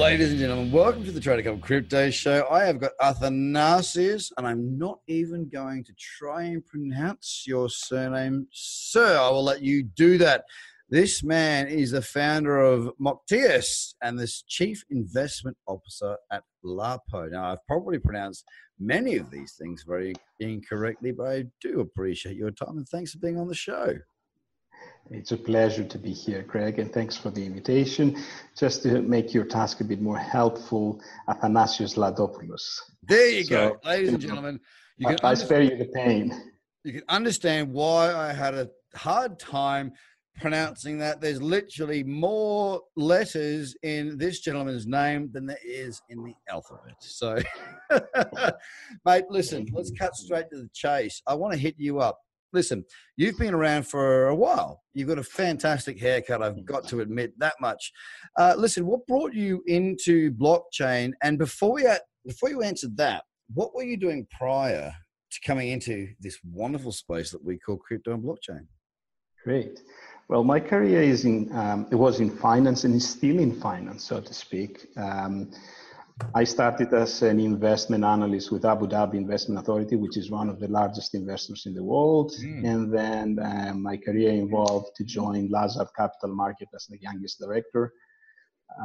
Ladies and gentlemen, welcome to the Trader Cobb Crypto Show. I have got Athanasius, and I'm not even going to try and pronounce your surname, sir. I will let you do that. This man is the founder of Moctius and this chief investment officer at Lapo. Now, I've probably pronounced many of these things very incorrectly, but I do appreciate your time and thanks for being on the show. It's a pleasure to be here, Greg, and thanks for the invitation. Just to make your task a bit more helpful, Athanasios Ladopoulos. There you so, go, ladies and gentlemen. You can I spare you the pain. You can understand why I had a hard time pronouncing that. There's literally more letters in this gentleman's name than there is in the alphabet. So, mate, listen, let's cut straight to the chase. I want to hit you up listen, you've been around for a while. You've got a fantastic haircut. I've got to admit that much. Uh, listen, what brought you into blockchain? And before we before you answered that, what were you doing prior to coming into this wonderful space that we call crypto and blockchain? Great. Well, my career is in um, it was in finance and is still in finance, so to speak. Um, I started as an investment analyst with Abu Dhabi Investment Authority, which is one of the largest investors in the world. Mm. And then uh, my career involved to join Lazard Capital Market as the youngest director.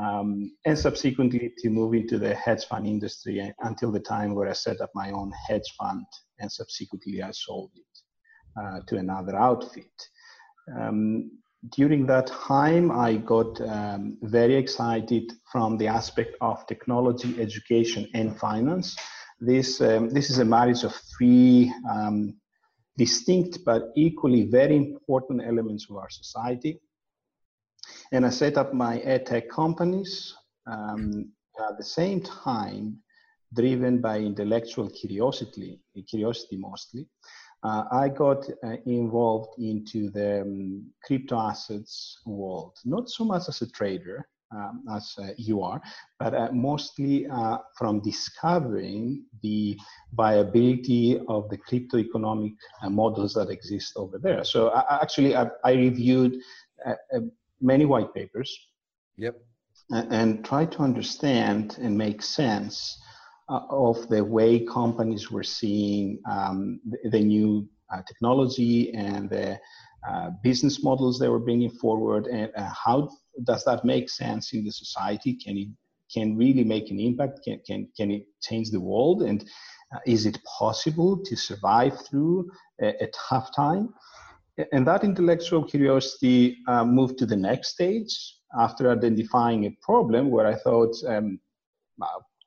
Um, and subsequently to move into the hedge fund industry until the time where I set up my own hedge fund and subsequently I sold it uh, to another outfit. Um, during that time, I got um, very excited from the aspect of technology, education, and finance. This, um, this is a marriage of three um, distinct but equally very important elements of our society. And I set up my edtech companies um, at the same time, driven by intellectual curiosity, curiosity mostly uh, I got uh, involved into the um, crypto assets world, not so much as a trader um, as uh, you are, but uh, mostly uh, from discovering the viability of the crypto economic uh, models that exist over there. So I, actually, I, I reviewed many white papers. Yep. And tried to understand and make sense uh, of the way companies were seeing um, the, the, new uh, technology and the uh, business models they were bringing forward, and uh, how does that make sense in the society? Can it can really make an impact? Can can can it change the world? And uh, is it possible to survive through a, a tough time? And that intellectual curiosity uh, moved to the next stage after identifying a problem where I thought. Um,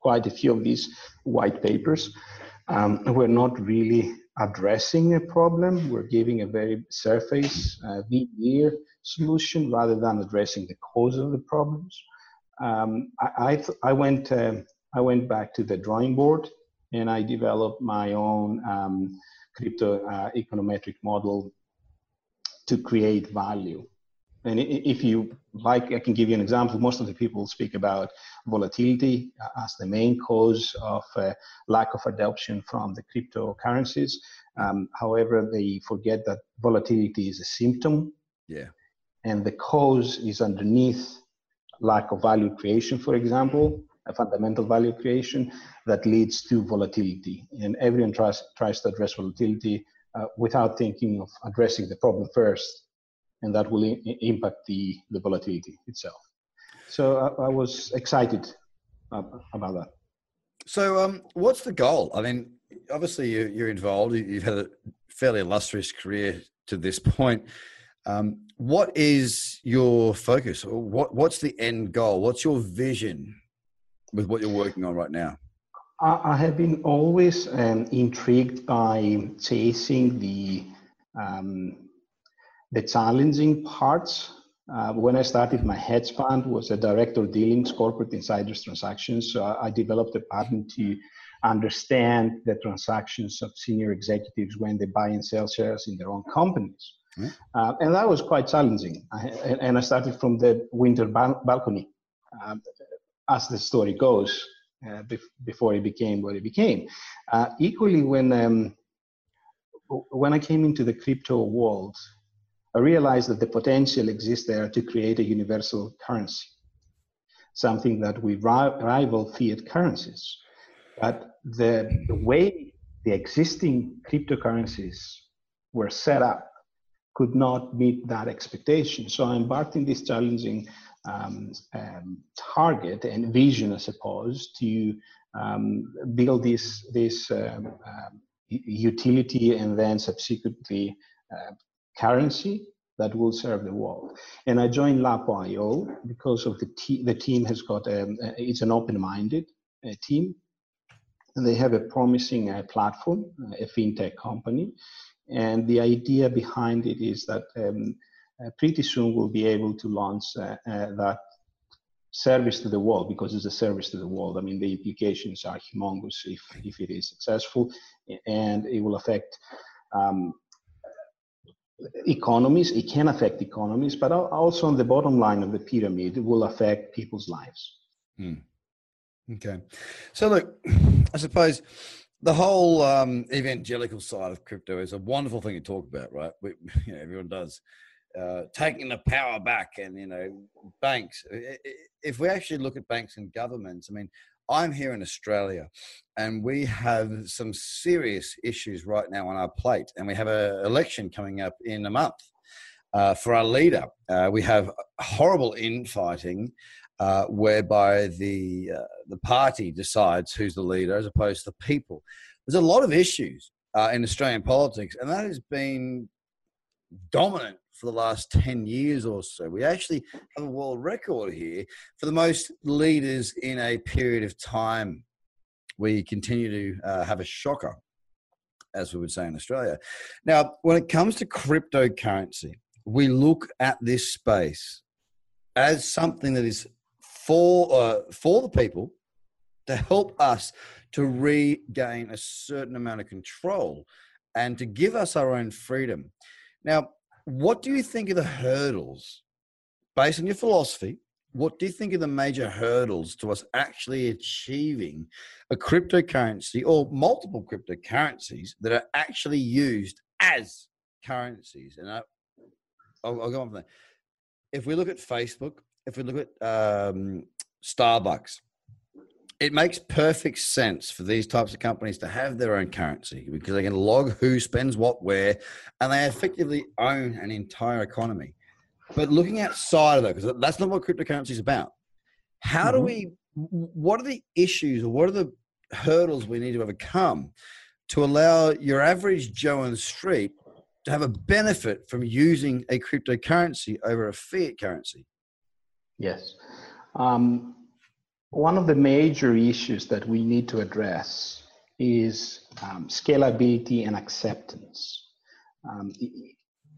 quite a few of these white papers. Um, we're not really addressing a problem. We're giving a very surface, uh, veneer solution rather than addressing the cause of the problems. Um, I, I, I, went, uh, I went back to the drawing board and I developed my own um, crypto uh, econometric model to create value. And if you like, I can give you an example. Most of the people speak about volatility as the main cause of uh, lack of adoption from the cryptocurrencies. Um, however, they forget that volatility is a symptom. Yeah. And the cause is underneath lack of value creation, for example, a fundamental value creation that leads to volatility. And everyone tries, tries to address volatility uh, without thinking of addressing the problem first and that will I- impact the, the volatility itself. So I, I was excited about that. So, um, what's the goal? I mean, obviously you're, you're, involved. You've had a fairly illustrious career to this point. Um, what is your focus? What What's the end goal? What's your vision with what you're working on right now? I have been always um, intrigued by chasing the um, the challenging parts uh, when I started my hedge fund was a director dealings, corporate insiders transactions. So I, developed a pattern to understand the transactions of senior executives when they buy and sell shares in their own companies. Mm-hmm. Uh, and that was quite challenging. I, and I started from the winter bal- balcony, um, as the story goes, uh, bef- before it became what it became. Uh, equally, when um, when I came into the crypto world, I realized that the potential exists there to create a universal currency. something that we rival fiat currencies. But the, the way the existing cryptocurrencies were set up could not meet that expectation. So I embarked in this challenging um, um, target and vision, I suppose, to um, build this this um, um, utility and then subsequently uh, currency that will serve the world. And I joined Lapo.io because of the the team has got a, um, it's an open-minded uh, team, and they have a promising uh, platform, a fintech company, and the idea behind it is that um, uh, pretty soon we'll be able to launch uh, uh, that service to the world because it's a service to the world. I mean, the implications are humongous if, if it is successful, and it will affect um, economies. It can affect economies, but also on the bottom line of the pyramid, it will affect people's lives. Hmm. Okay. So, look, I suppose the whole um, evangelical side of crypto is a wonderful thing to talk about, right? We, you know, everyone does. Uh, taking the power back and you know banks if we actually look at banks and governments i mean i'm here in australia and we have some serious issues right now on our plate and we have an election coming up in a month uh, for our leader uh, we have horrible infighting uh, whereby the uh, the party decides who's the leader as opposed to the people. There's a lot of issues uh, in Australian politics, and that has been dominant for the last 10 years or so. We actually have a world record here for the most leaders in a period of time. We continue to uh, have a shocker, as we would say in Australia. Now, when it comes to cryptocurrency, we look at this space as something that is for uh, for the people to help us to regain a certain amount of control and to give us our own freedom. Now, what do you think of the hurdles based on your philosophy? What do you think are the major hurdles to us actually achieving a cryptocurrency or multiple cryptocurrencies that are actually used as currencies? And I, will I'll go on from there. If we look at Facebook, if we look at um, Starbucks, it makes perfect sense for these types of companies to have their own currency because they can log who spends what where and they effectively own an entire economy. But looking outside of that, because that's not what cryptocurrency is about, how mm-hmm. do we, what are the issues or what are the hurdles we need to overcome to allow your average Joe on the street to have a benefit from using a cryptocurrency over a fiat currency? Yes. Um, one of the major issues that we need to address is um, scalability and acceptance. Um,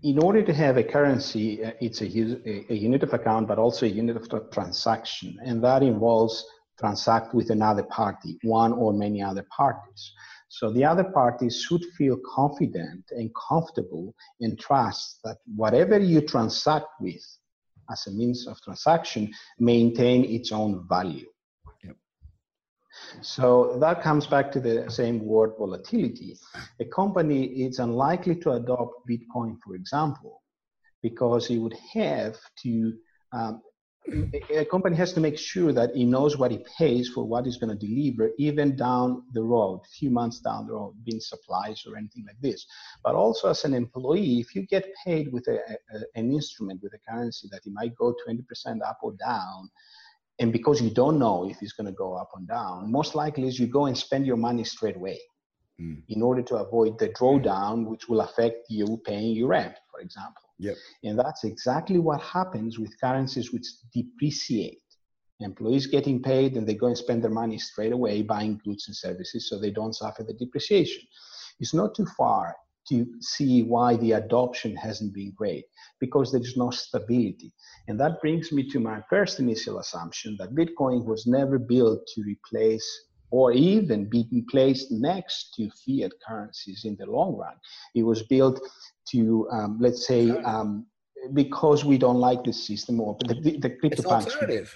in order to have a currency, uh, it's a, a, unit of account, but also a unit of transaction, and that involves transact with another party, one or many other parties. So the other parties should feel confident and comfortable and trust that whatever you transact with as a means of transaction maintain its own value. So that comes back to the same word volatility. A company is unlikely to adopt Bitcoin, for example, because it would have to um, a company has to make sure that it knows what it pays for what it's going to deliver, even down the road, a few months down the road, being supplies or anything like this. But also as an employee, if you get paid with a, a, an instrument, with a currency that it might go 20% up or down, and because you don't know if it's going to go up or down, most likely is you go and spend your money straight away mm. in order to avoid the drawdown, which will affect you paying your rent, for example. Yep. And that's exactly what happens with currencies which depreciate. Employees getting paid and they go and spend their money straight away buying goods and services so they don't suffer the depreciation. It's not too far to see why the adoption hasn't been great because there's no stability. And that brings me to my first initial assumption that Bitcoin was never built to replace or even be placed next to fiat currencies in the long run. It was built to, um, let's say, um, because we don't like the system or the, the, the crypto alternative.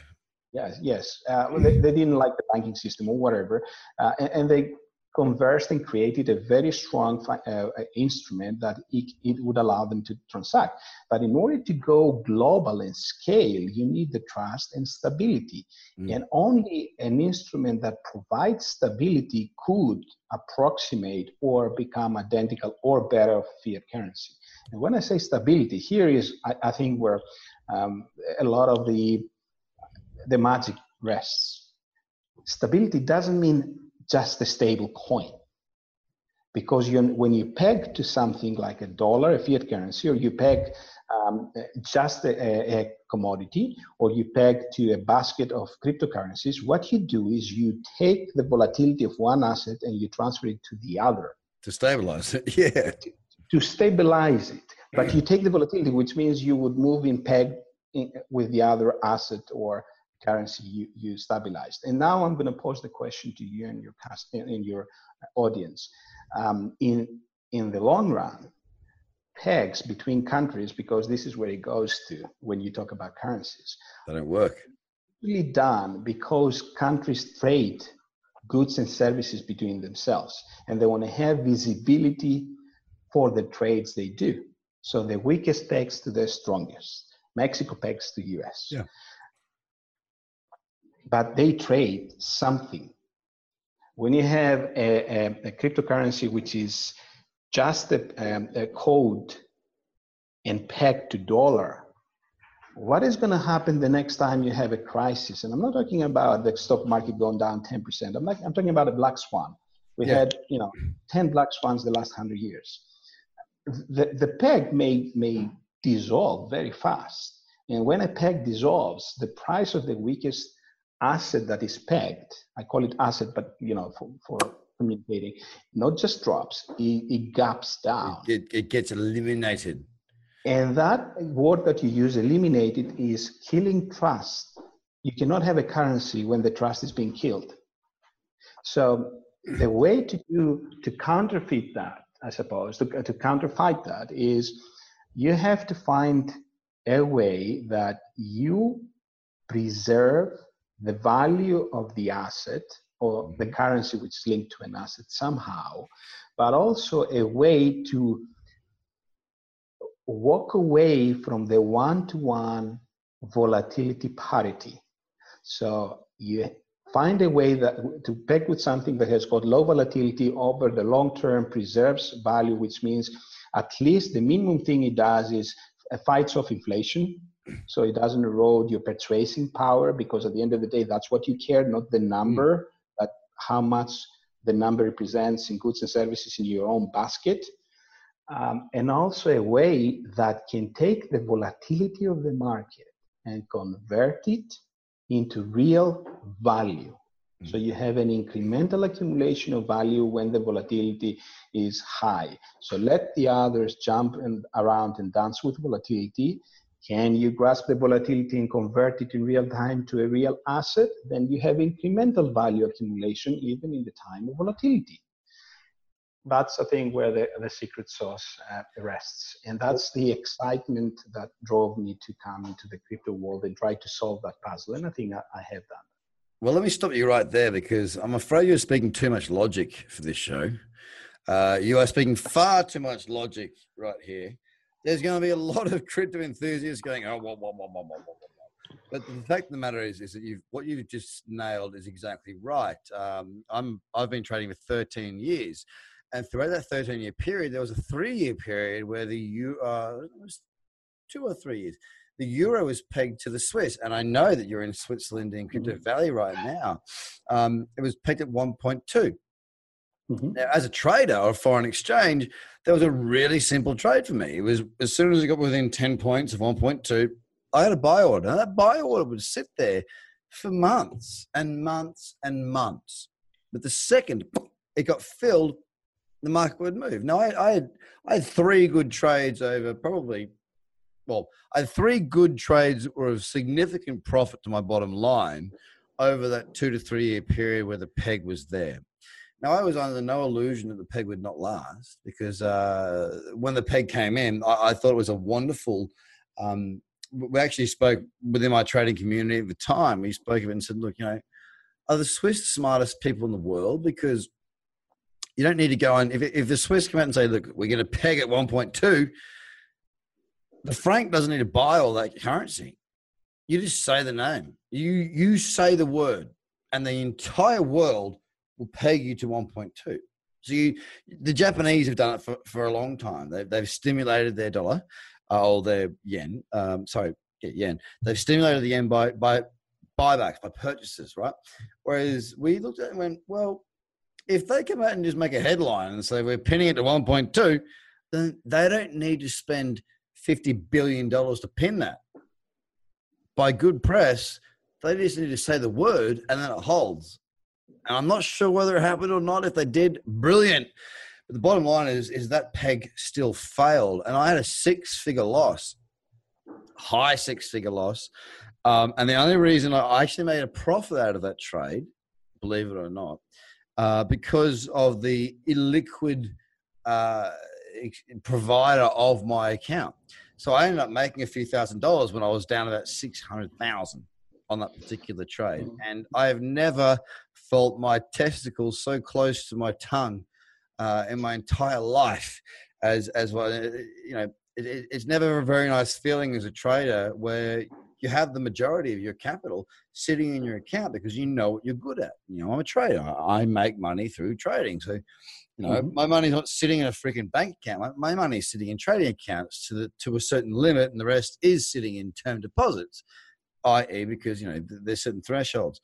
Yes, yes. Uh, they, they, didn't like the banking system or whatever, uh, and, and, they conversed and created a very strong uh, uh, instrument that it, it, would allow them to transact. But in order to go global and scale, you need the trust and stability. Mm. And only an instrument that provides stability could approximate or become identical or better fiat currency. And when I say stability, here is, I, I think, where um, a lot of the, the magic rests. Stability doesn't mean just a stable coin. Because you, when you peg to something like a dollar, a fiat currency, or you peg um, just a, a, commodity, or you peg to a basket of cryptocurrencies, what you do is you take the volatility of one asset and you transfer it to the other. To stabilize it, yeah. To, to stabilize it. But you take the volatility, which means you would move in peg in, with the other asset or currency you, you stabilized. And now I'm going to pose the question to you and your cast and your audience. Um, in in the long run, pegs between countries, because this is where it goes to when you talk about currencies. That don't work. Really done because countries trade goods and services between themselves, and they want to have visibility for the trades they do. So the weakest pegs to the strongest. Mexico pegs to US. Yeah but they trade something. When you have a, a, a cryptocurrency which is just a, um, a code and pegged to dollar, what is going to happen the next time you have a crisis? And I'm not talking about the stock market going down 10%. I'm, like, I'm talking about a black swan. We yeah. had, you know, 10 black swans the last 100 years. The, the peg may, may dissolve very fast. And when a peg dissolves, the price of the weakest asset that is pegged, I call it asset, but you know, for, for communicating, not just drops, it, it gaps down. It, it gets eliminated. And that word that you use, eliminated, is killing trust. You cannot have a currency when the trust is being killed. So the way to do to counterfeit that, I suppose, to, to counterfight that is you have to find a way that you preserve the value of the asset or the mm-hmm. currency which is linked to an asset somehow, but also a way to walk away from the one-to-one volatility parity. So you find a way that to peg with something that has got low volatility over the long term, preserves value, which means at least the minimum thing it does is fights off inflation so it doesn't erode your purchasing power because at the end of the day that's what you care not the number mm. but how much the number represents in goods and services in your own basket um, and also a way that can take the volatility of the market and convert it into real value mm. so you have an incremental accumulation of value when the volatility is high. So let the others jump and around and dance with volatility can you grasp the volatility and convert it in real time to a real asset? Then you have incremental value accumulation even in the time of volatility. That's a thing where the, the secret sauce uh, rests. And that's the excitement that drove me to come into the crypto world and try to solve that puzzle. And I think I, I have done. Well, let me stop you right there because I'm afraid you're speaking too much logic for this show. Uh, you are speaking far too much logic right here there's going to be a lot of crypto enthusiasts going, oh, whoa, whoa, whoa, whoa, whoa, whoa. But the fact of the matter is, is that you've what you've just nailed is exactly right. Um, I'm I've been trading for 13 years, and throughout that 13 year period, there was a three year period where the you uh, was two or three years. The euro was pegged to the Swiss, and I know that you're in Switzerland in Crypto mm-hmm. Valley right now. Um, it was pegged at 1.2. Mm-hmm. Now, as a trader of foreign exchange, that was a really simple trade for me. It was as soon as it got within 10 points of 1.2, I had a buy order. That buy order would sit there for months and months and months. But the second it got filled, the market would move. Now, I, I, had, I had three good trades over probably, well, I had three good trades that were of significant profit to my bottom line over that two to three year period where the peg was there. Now, I was under no illusion that the peg would not last because uh, when the peg came in, I, I thought it was a wonderful. Um, we actually spoke within my trading community at the time. We spoke of it and said, look, you know, are the Swiss the smartest people in the world? Because You don't need to go and If, if the Swiss come out and say, look, we're going to peg at 1.2, the franc doesn't need to buy all that currency. You just say the name. You you say the word, and the entire world will peg you to 1.2. So you, the Japanese have done it for, for a long time. They've, they've stimulated their dollar uh, or their yen. Um, sorry, yen. They've stimulated the yen by by buybacks, by purchases, right? Whereas we looked at it and went, well, if they come out and just make a headline and say we're pinning it to 1.2, then they don't need to spend $50 billion to pin that. By good press, they just need to say the word and then it holds. And I'm not sure whether it happened or not. If they did, brilliant. But the bottom line is, is that peg still failed. And I had a six figure loss, high six figure loss. Um, and the only reason I actually made a profit out of that trade, believe it or not, uh, because of the illiquid uh, provider of my account. So I ended up making a few thousand dollars when I was down about 600,000 on that particular trade. Mm. And I have never felt my testicles so close to my tongue uh, in my entire life as, as well. You know, it, it's never a very nice feeling as a trader where you have the majority of your capital sitting in your account because you know what you're good at. You know, I'm a trader. I make money through trading. So, you know, mm-hmm. my money's not sitting in a freaking bank account. My, my money is sitting in trading accounts to the, to a certain limit, and the rest is sitting in term deposits, i.e., because you know there's certain thresholds.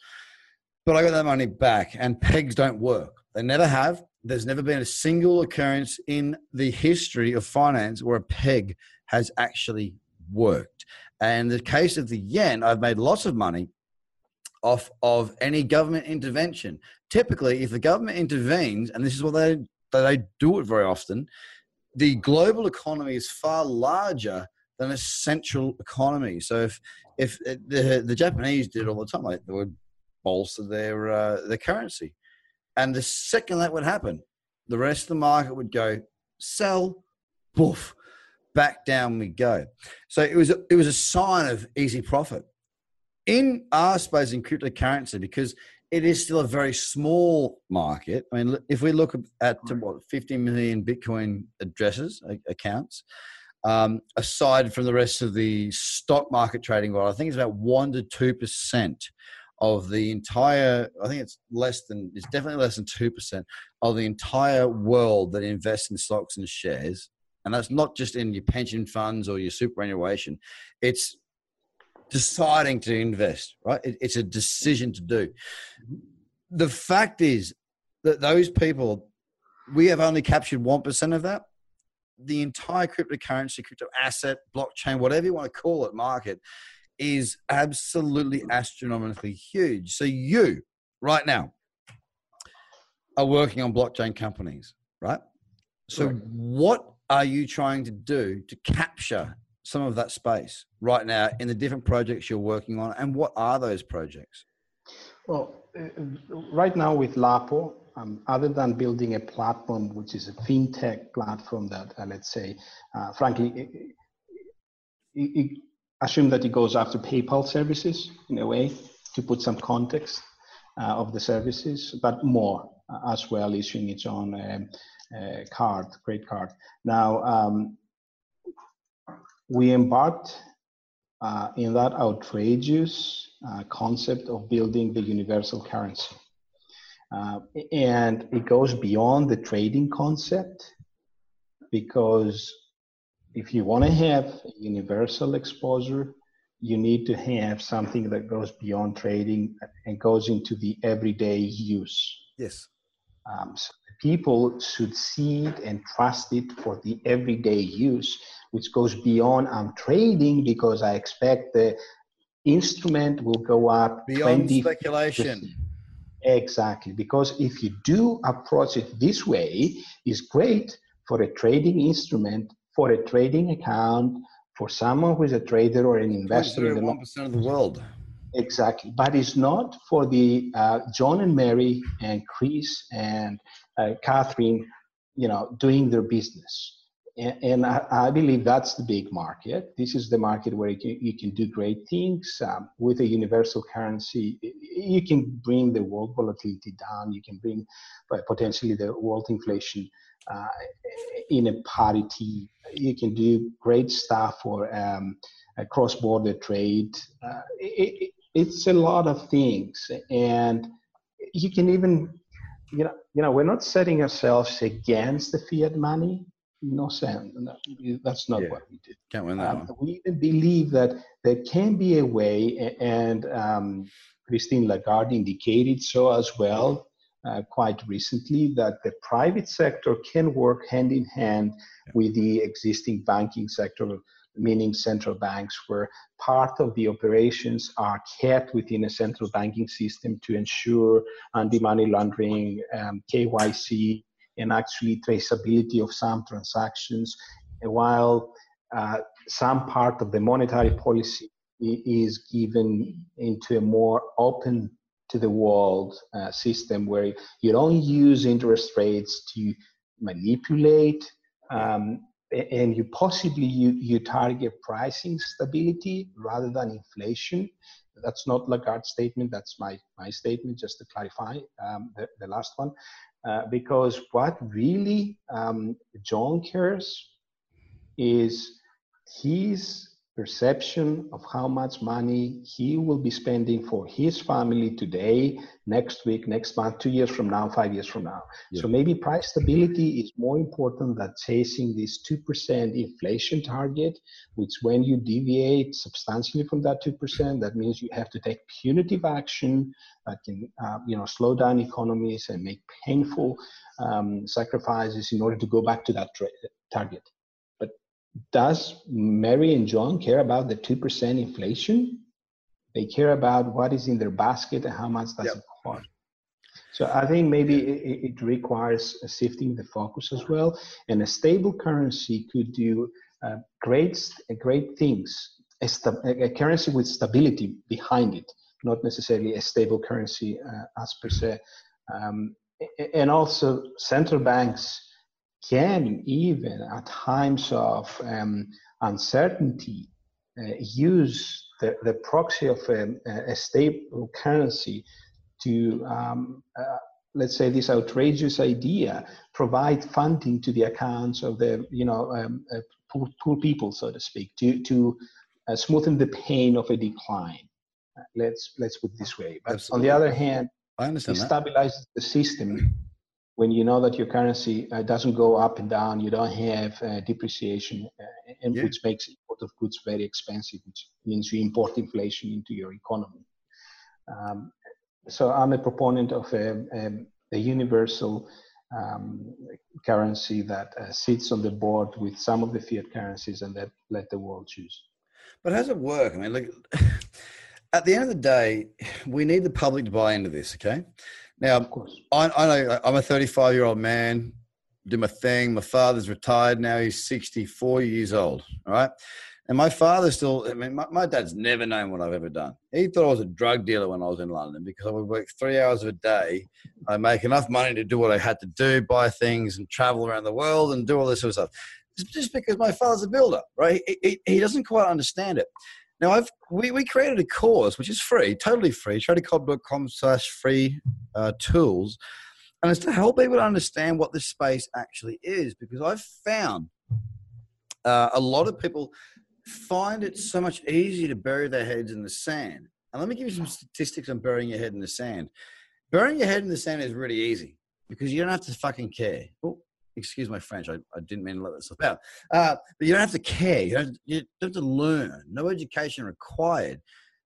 But I got that money back, and pegs don't work. They never have. There's never been a single occurrence in the history of finance where a peg has actually worked. And the case of the yen, I've made lots of money off of any government intervention. Typically, if the government intervenes, and this is what they they do it very often, the global economy is far larger than essential economy. So if if uh, the the Japanese did all the time, like they would bolster their uh, their currency, and the second that would happen, the rest of the market would go sell, boof, back down we go. So it was a, it was a sign of easy profit in our space in cryptocurrency because it is still a very small market. I mean, if we look at what 50 million Bitcoin addresses accounts, um, aside from the rest of the stock market trading world, I think it's about one to two percent of the entire. I think it's less than. It's definitely less than two percent of the entire world that invests in stocks and shares and that's not just in your pension funds or your superannuation. It's deciding to invest, right? It, it's a decision to do. The fact is that those people, we have only captured 1% of that. The entire cryptocurrency, crypto asset, blockchain, whatever you want to call it, market is absolutely astronomically huge. So you, right now, are working on blockchain companies, right? So, right. what are you trying to do to capture some of that space right now in the different projects you're working on and what are those projects well uh, right now with lapo um, other than building a platform which is a fintech platform that uh, let's say uh, frankly it, it, it, assume that it goes after paypal services in a way to put some context uh, of the services but more uh, as well issuing its own um, uh, card, great card. Now, um, we embarked uh, in that outrageous concept of building the universal currency. Uh, and it goes beyond the trading concept because if you want to have universal exposure, you need to have something that goes beyond trading and goes into the everyday use. Yes. Um, so people should see it and trust it for the everyday use, which goes beyond I'm trading because I expect the instrument will go up beyond 20, speculation. Exactly, because if you do approach it this way, is great for a trading instrument, for a trading account, for someone who is a trader or an investor in the one percent of the world. Exactly, but it's not for the uh, John and Mary and Chris and uh, Catherine, you know, doing their business. And, I, I, believe that's the big market. This is the market where you can, you can do great things um, with a universal currency. You can bring the world volatility down. You can bring potentially the world inflation uh, in a parity. You can do great stuff for um, cross-border trade. Uh, it, it's a lot of things, and you can even, you know, you know, we're not setting ourselves against the fiat money. No sense. No, that's not yeah. what we did. Can't win that um, one. We even believe that there can be a way, and um, Christine Lagarde indicated so as well uh, quite recently that the private sector can work hand in hand yeah. with the existing banking sector meaning central banks, where part of the operations are kept within a central banking system to ensure anti-money laundering, um, KYC, and actually traceability of some transactions, while uh, some part of the monetary policy is given into a more open to the world uh, system where you don't use interest rates to manipulate um, and you possibly you, you target pricing stability rather than inflation. That's not lagarde's statement. That's my my statement just to clarify um, the, the last one uh, because what really um, john cares is he's perception of how much money he will be spending for his family today, next week, next month, two years from now, five years from now. Yeah. So maybe price stability is more important than chasing this 2% inflation target, which when you deviate substantially from that 2%, that means you have to take punitive action that can uh, you know, slow down economies and make painful um, sacrifices in order to go back to that tra- target does Mary and John care about the 2% inflation? They care about what is in their basket and how much does yep. it cost. So I think maybe it, it, requires shifting the focus as well. And a stable currency could do uh, great, great things. A, st- a, currency with stability behind it, not necessarily a stable currency uh, as per se. Um, and also central banks can even at times of um, uncertainty uh, use the, the proxy of a, a stable currency to um, uh, let's say this outrageous idea provide funding to the accounts of the you know um, uh, poor, poor, people so to speak to to uh, smoothen the pain of a decline. Let's let's put it this way. But Absolutely. on the other hand I understand it stabilizes the system when you know that your currency uh, doesn't go up and down, you don't have uh, depreciation, uh, and yeah. which makes import of goods very expensive, which means you import inflation into your economy. Um, so I'm a proponent of a, a, a universal um, currency that uh, sits on the board with some of the fiat currencies and that let the world choose. But how does it work? I mean, like at the end of the day, we need the public to buy into this. Okay, now, of course, I, I know uh, I'm a 35 year old man, do my thing. My father's retired now; he's 64 years old. All right, and my father still. I mean, my, my, dad's never known what I've ever done. He thought I was a drug dealer when I was in London because I would work three hours of a day. I make enough money to do what I had to do, buy things, and travel around the world and do all this sort of stuff. It's just because my father's a builder, right? He, he, he doesn't quite understand it. Now, I've we, we created a course which is free, totally free, tradercobb.com slash free uh, tools. And it's to help people understand what this space actually is because I've found uh, a lot of people find it so much easier to bury their heads in the sand. And let me give you some statistics on burying your head in the sand. Burying your head in the sand is really easy because you don't have to fucking care. Excuse my French, I, I didn't mean to let this out. Uh, but you don't have to care. You don't, you don't have to learn. No education required.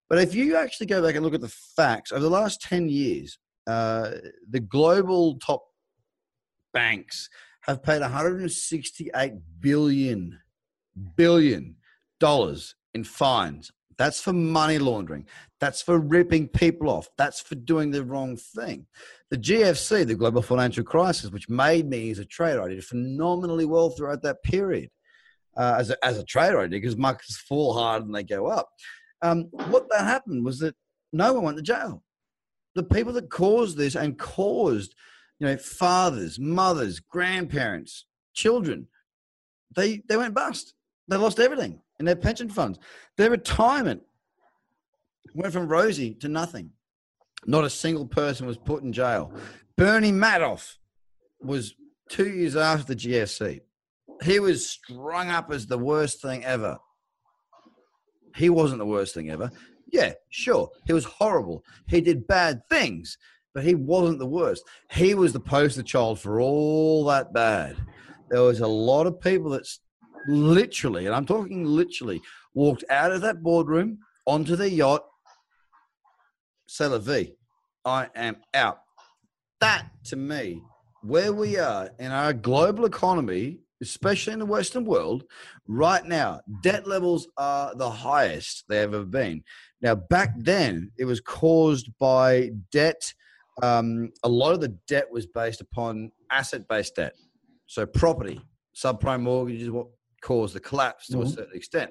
But if you actually go back and look at the facts over the last 10 years, uh, the global top banks have paid 168 billion billion dollars in fines. That's for money laundering. That's for ripping people off. That's for doing the wrong thing. The GFC, the global financial crisis, which made me as a trader, I did phenomenally well throughout that period. Uh, as, a, as a trader, I did because markets fall hard and they go up. Um, what that happened was that no one went to jail. The people that caused this and caused, you know, fathers, mothers, grandparents, children they they went bust. They lost everything in their pension funds. Their retirement went from rosy to nothing. Not a single person was put in jail. Bernie Madoff was two years after the GFC. He was strung up as the worst thing ever. He wasn't the worst thing ever. Yeah, sure. He was horrible. He did bad things, but he wasn't the worst. He was the poster child for all that bad. There was a lot of people that literally, and I'm talking literally, walked out of that boardroom onto the yacht, c'est la vie. I am out. That to me, where we are in our global economy, especially in the Western world, right now, debt levels are the highest they've ever been. Now, back then, it was caused by debt. Um, a lot of the debt was based upon asset based debt. So, property, subprime mortgages, what caused the collapse to mm-hmm. a certain extent.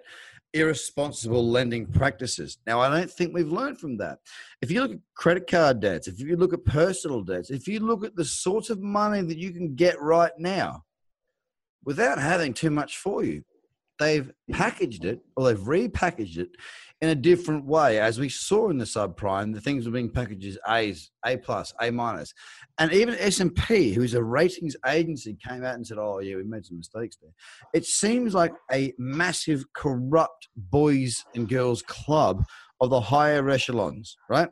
Irresponsible lending practices. Now, I don't think we've learned from that. If you look at credit card debts, if you look at personal debts, if you look at the sorts of money that you can get right now without having too much for you, they've packaged it or they've repackaged it in a different way. As we saw in the subprime, the things were being packaged as A's, A plus, A minus, and even S&P, who's a ratings agency, came out and said, "Oh yeah, we made some mistakes there." It seems like a massive corrupt boys and girls club of the higher echelons, right?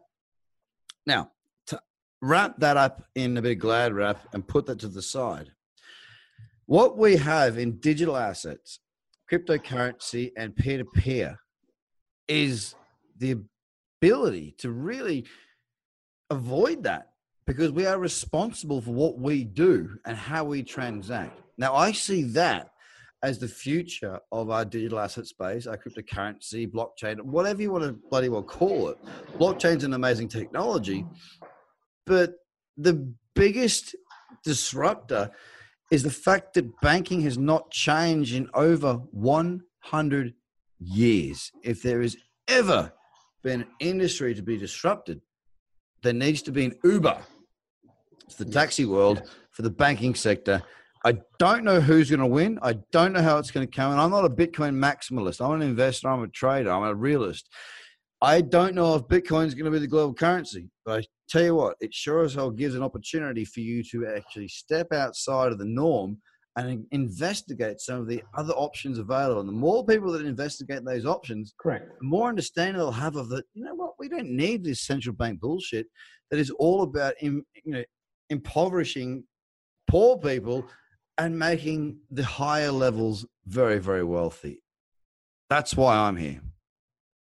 Now, to wrap that up in a bit of glad wrap and put that to the side, what we have in digital assets, cryptocurrency, and peer to peer is the ability to really avoid that because we are responsible for what we do and how we transact. Now, I see that as the future of our digital asset space, our cryptocurrency, blockchain, whatever you want to bloody well call it. Blockchain's an amazing technology, but the biggest disruptor is the fact that banking has not changed in over 100 years. If there has ever been an industry to be disrupted, there needs to be an Uber. It's the taxi world for the banking sector. I don't know who's going to win. I don't know how it's going to come. And I'm not a Bitcoin maximalist. I'm an investor. I'm a trader. I'm a realist. I don't know if Bitcoin is going to be the global currency, but I tell you what, it sure as hell gives an opportunity for you to actually step outside of the norm and investigate some of the other options available. And the more people that investigate those options, correct, the more understanding they'll have of that. You know what? We don't need this central bank bullshit that is all about you know impoverishing poor people and making the higher levels very very wealthy. That's why I'm here.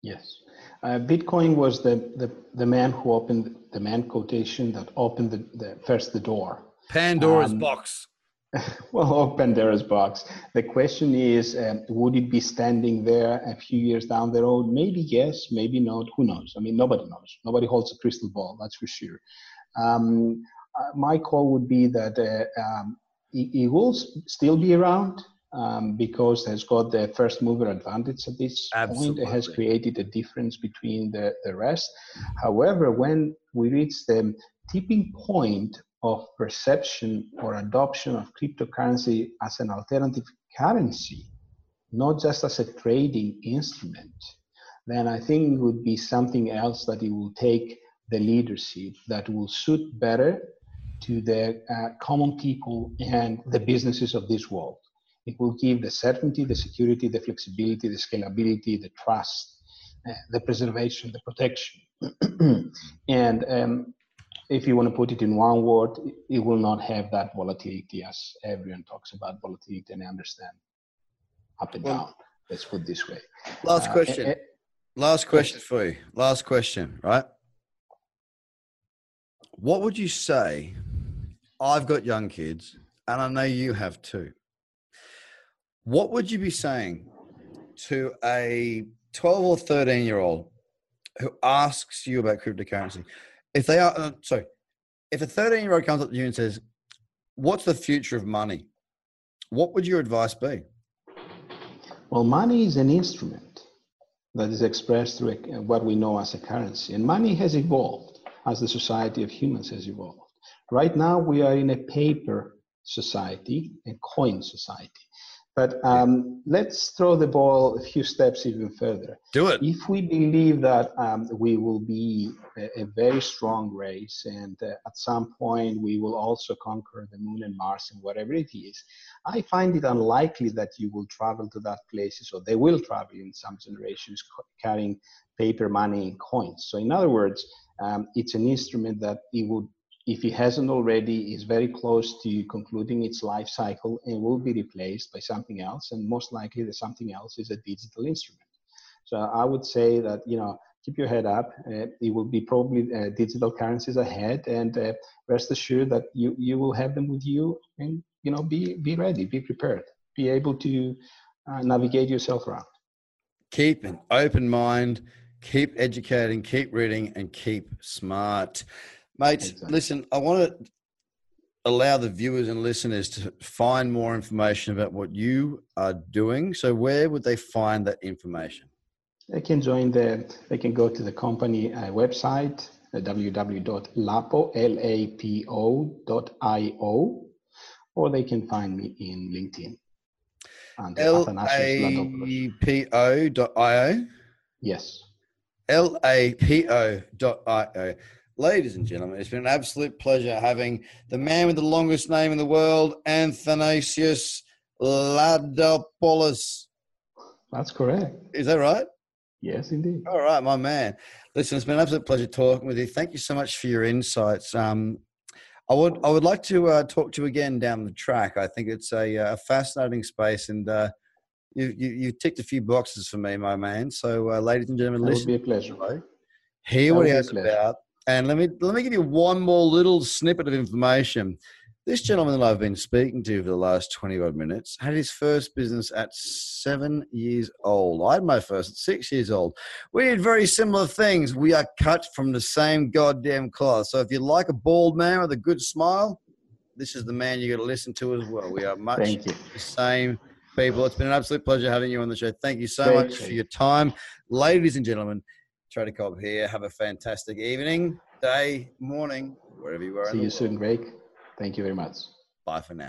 Yes. Uh, Bitcoin was the, the, the man who opened the man quotation that opened the, the first the door. Pandora's um, box. well, open Pandora's box. The question is, um, would it be standing there a few years down the road? Maybe yes, maybe not. Who knows? I mean, nobody knows. Nobody holds a crystal ball. That's for sure. Um, uh, my call would be that uh, um, it, it, will still be around um, because it has got the first mover advantage at this Absolutely. point. It has created a difference between the, the rest. However, when we reach the tipping point of perception or adoption of cryptocurrency as an alternative currency, not just as a trading instrument, then I think it would be something else that it will take the leadership that will suit better to the uh, common people and the businesses of this world. It will give the certainty, the security, the flexibility, the scalability, the trust, uh, the preservation, the protection. and um, if you want to put it in one word, it will not have that volatility as everyone talks about volatility and I understand up and well, down. Let's put this way. Last uh, question. Uh, last question for you. Last question, right? What would you say? I've got young kids, and I know you have too. What would you be saying to a 12 or 13 year old who asks you about cryptocurrency? If they are uh, sorry, if a 13 year old comes up to you and says, "What's the future of money?" What would your advice be? Well, money is an instrument that is expressed through what we know as a currency, and money has evolved as the society of humans has evolved. Right now, we are in a paper society, a coin society. But um, let's throw the ball a few steps even further. Do it. If we believe that um, we will be a, a, very strong race and uh, at some point we will also conquer the moon and Mars and whatever it is, I find it unlikely that you will travel to that places or they will travel in some generations carrying paper money and coins. So, in other words, um, it's an instrument that it would if it hasn't already, is very close to concluding its life cycle and will be replaced by something else. And most likely, the something else is a digital instrument. So I would say that you know keep your head up. Uh, it will be probably uh, digital currencies ahead, and uh, rest assured that you you will have them with you, and you know be be ready, be prepared, be able to uh, navigate yourself around. Keep an open mind. Keep educating. Keep reading, and keep smart. Mate, exactly. listen, I want to allow the viewers and listeners to find more information about what you are doing. So, where would they find that information? They can join the, they can go to the company uh, website, uh, www.lapo, L-A-P-O, or they can find me in LinkedIn. L-A-P-O dot I-O? Yes. L-A-P-O dot I-O. Ladies and gentlemen, it's been an absolute pleasure having the man with the longest name in the world, Athanasios Ladopoulos. That's correct. Is that right? Yes, indeed. All right, my man. Listen, it's been an absolute pleasure talking with you. Thank you so much for your insights. Um, I would I would like to uh, talk to you again down the track. I think it's a, uh, a fascinating space, and uh, you, you you ticked a few boxes for me, my man. So, uh, ladies and gentlemen, it listen. Would be a pleasure. Hear what he has about and let me let me give you one more little snippet of information. This gentleman that I've been speaking to for the last 20 odd minutes had his first business at seven years old. I had my first at six years old. We did very similar things. We are cut from the same goddamn cloth. So if you like a bald man with a good smile, this is the man you got to listen to as well. We are much the same people. It's been an absolute pleasure having you on the show. Thank you so Great much for your time. Ladies and gentlemen, Tradikov here. Have a fantastic evening, day, morning, wherever you are. See you soon, Greg. Thank you very much. Bye for now.